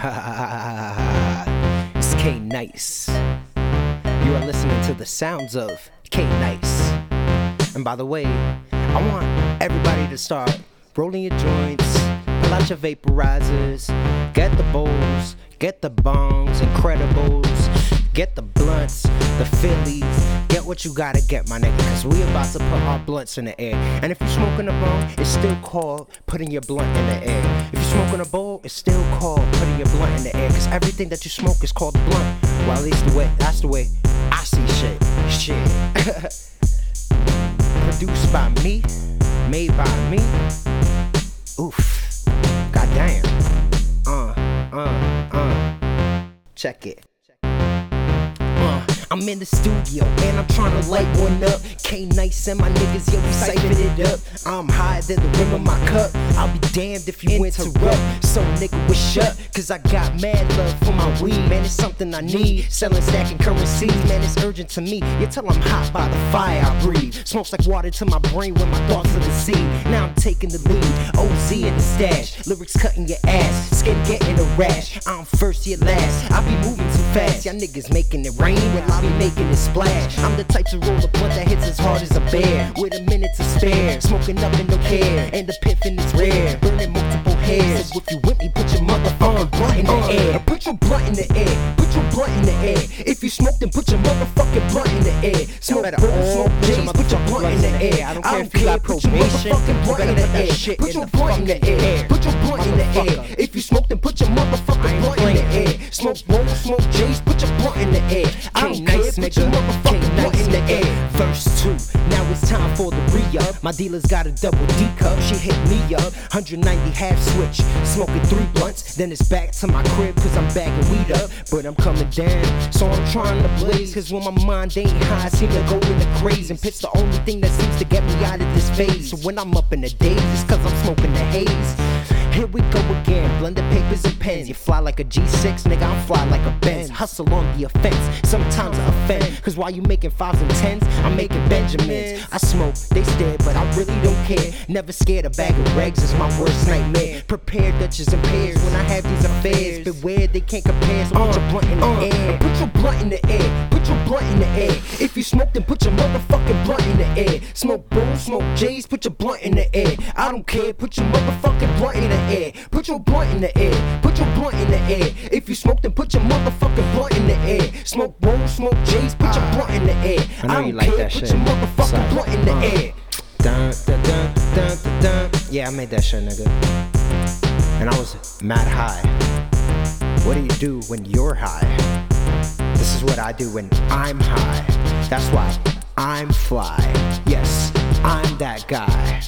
it's K Nice. You are listening to the sounds of K Nice. And by the way, I want everybody to start rolling your joints, pull out your vaporizers, get the bowls, get the bongs, incredibles, get the blunts, the Phillies, get what you gotta get, my nigga, cause we about to put our blunts in the air. And if you're smoking a bong, it's still called putting your blunt in the air. If you're smoking a bowl, it's still called putting your blunt in the air, cause everything that you smoke is called blunt. Well, at least the way, that's the way I see shit. Shit. Produced by me, made by me. Oof. Goddamn. Uh, uh, uh. Check it. I'm in the studio and I'm trying to light one up. K Nice and my niggas, yeah, we siphon it up. I'm higher than the rim of my cup. I'll be damned if you interrupt. So nigga, what's up? Cause I got mad love for my weed. Man, it's something I need. Selling stacking currency. man, it's urgent to me. You tell I'm hot by the fire I breathe. Smokes like water to my brain when my thoughts are the sea. Now I'm taking the lead. OZ in the stash. Lyrics cutting your ass. Skin getting a rash. I'm first, you last. I be moving fast. Y'all niggas making it rain while I be making it splash. I'm the type to roll a blunt that hits as hard as a bear. With a minute to spare. Smoking up and no care. And the piffin is rare. Burning multiple hairs. So if you with me, put your motherfucking blunt in the air. Put your blunt in the air. Put your blunt in the air. If you smoke, then put your motherfucking blunt in the air. Smoke better bowl, all smoke put your J's, put your blunt in the air. I don't care if you got put your probation, blunt in the air. Put your blunt in the air. Put your blunt in the air. If you smoke, then put your I motherfucking blunt in the air. Smoke bowl, smoke J's, put your blunt in the air. I don't care, K-Nice, put your nigga. motherfucking blunt in the air. Verse two, now it's time for the re-up. My dealer's got a double D cup, she hit me up. 190 half switch, smoking three blunts. Then it's back to my crib, cause I'm bagging weed up. But I'm coming down, so I'm trying to blaze. Cause when my mind ain't high, I seem to go into craze. And pit's the only thing that seems to get me out of this phase. So when I'm up in the days, it's cause I'm smoking the haze. Here we go again, blended papers and pens. You fly like a G6, nigga, I'm fly like a Benz. Hustle on the offense, sometimes I offend. Cause while you making fives and tens, I'm making Benjamins. I smoke, they stare, but I really don't care. Never scared a bag of regs is my worst nightmare. Prepare Dutchess and pears when I have these affairs. Beware, they can't compare, so uh, uh. put your blunt in the air. Put your blunt in the air, put your blunt in the air. If you smoke, then put your motherfucking blunt in the air. Smoke bowls, smoke J's, put your blunt in the air. I don't care, put your motherfucking blunt in the air. Put your blunt in the air, put your blunt in the air. If you smoke, then put your motherfucking blunt in the air. Smoke bowls, smoke J's, put your blunt in the air. I know don't you like care, that put shit. your motherfucking Sorry. blunt in the Uh. air. Dun, dun, dun, dun, dun, dun. Yeah, I made that shit, nigga. And I was mad high. What do you do when you're high? Is what I do when I'm high. That's why I'm fly. Yes, I'm that guy.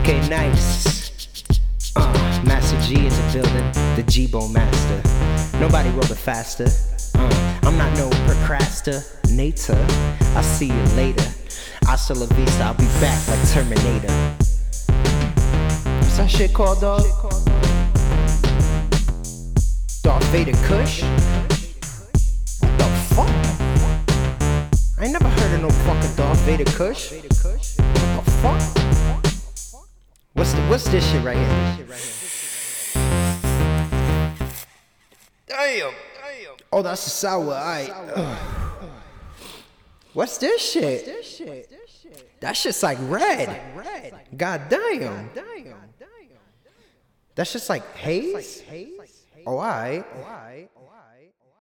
Okay, nice. Uh, Master G in the building, the G-Bo master. Nobody roll it faster. Uh, I'm not no procrastinator. I'll see you later. Hasta la vista, I'll be back like Terminator. What's that shit called, dog? Darth Vader Kush? No fucking Darth Vader Kush. What the fuck? What's the, what's this shit right here? Damn. Oh, that's a sour. Alright. What's this shit? That shit's like red. God damn. That's just like haze. Oh, alright.